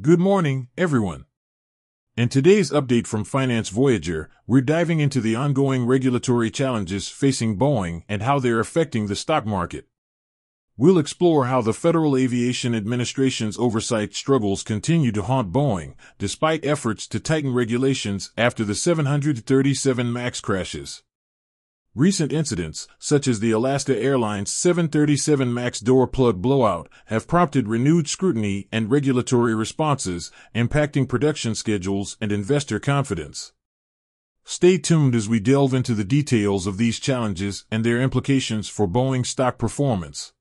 Good morning, everyone. In today's update from Finance Voyager, we're diving into the ongoing regulatory challenges facing Boeing and how they're affecting the stock market. We'll explore how the Federal Aviation Administration's oversight struggles continue to haunt Boeing, despite efforts to tighten regulations after the 737 MAX crashes. Recent incidents, such as the Alaska Airlines 737 MAX door plug blowout, have prompted renewed scrutiny and regulatory responses, impacting production schedules and investor confidence. Stay tuned as we delve into the details of these challenges and their implications for Boeing stock performance.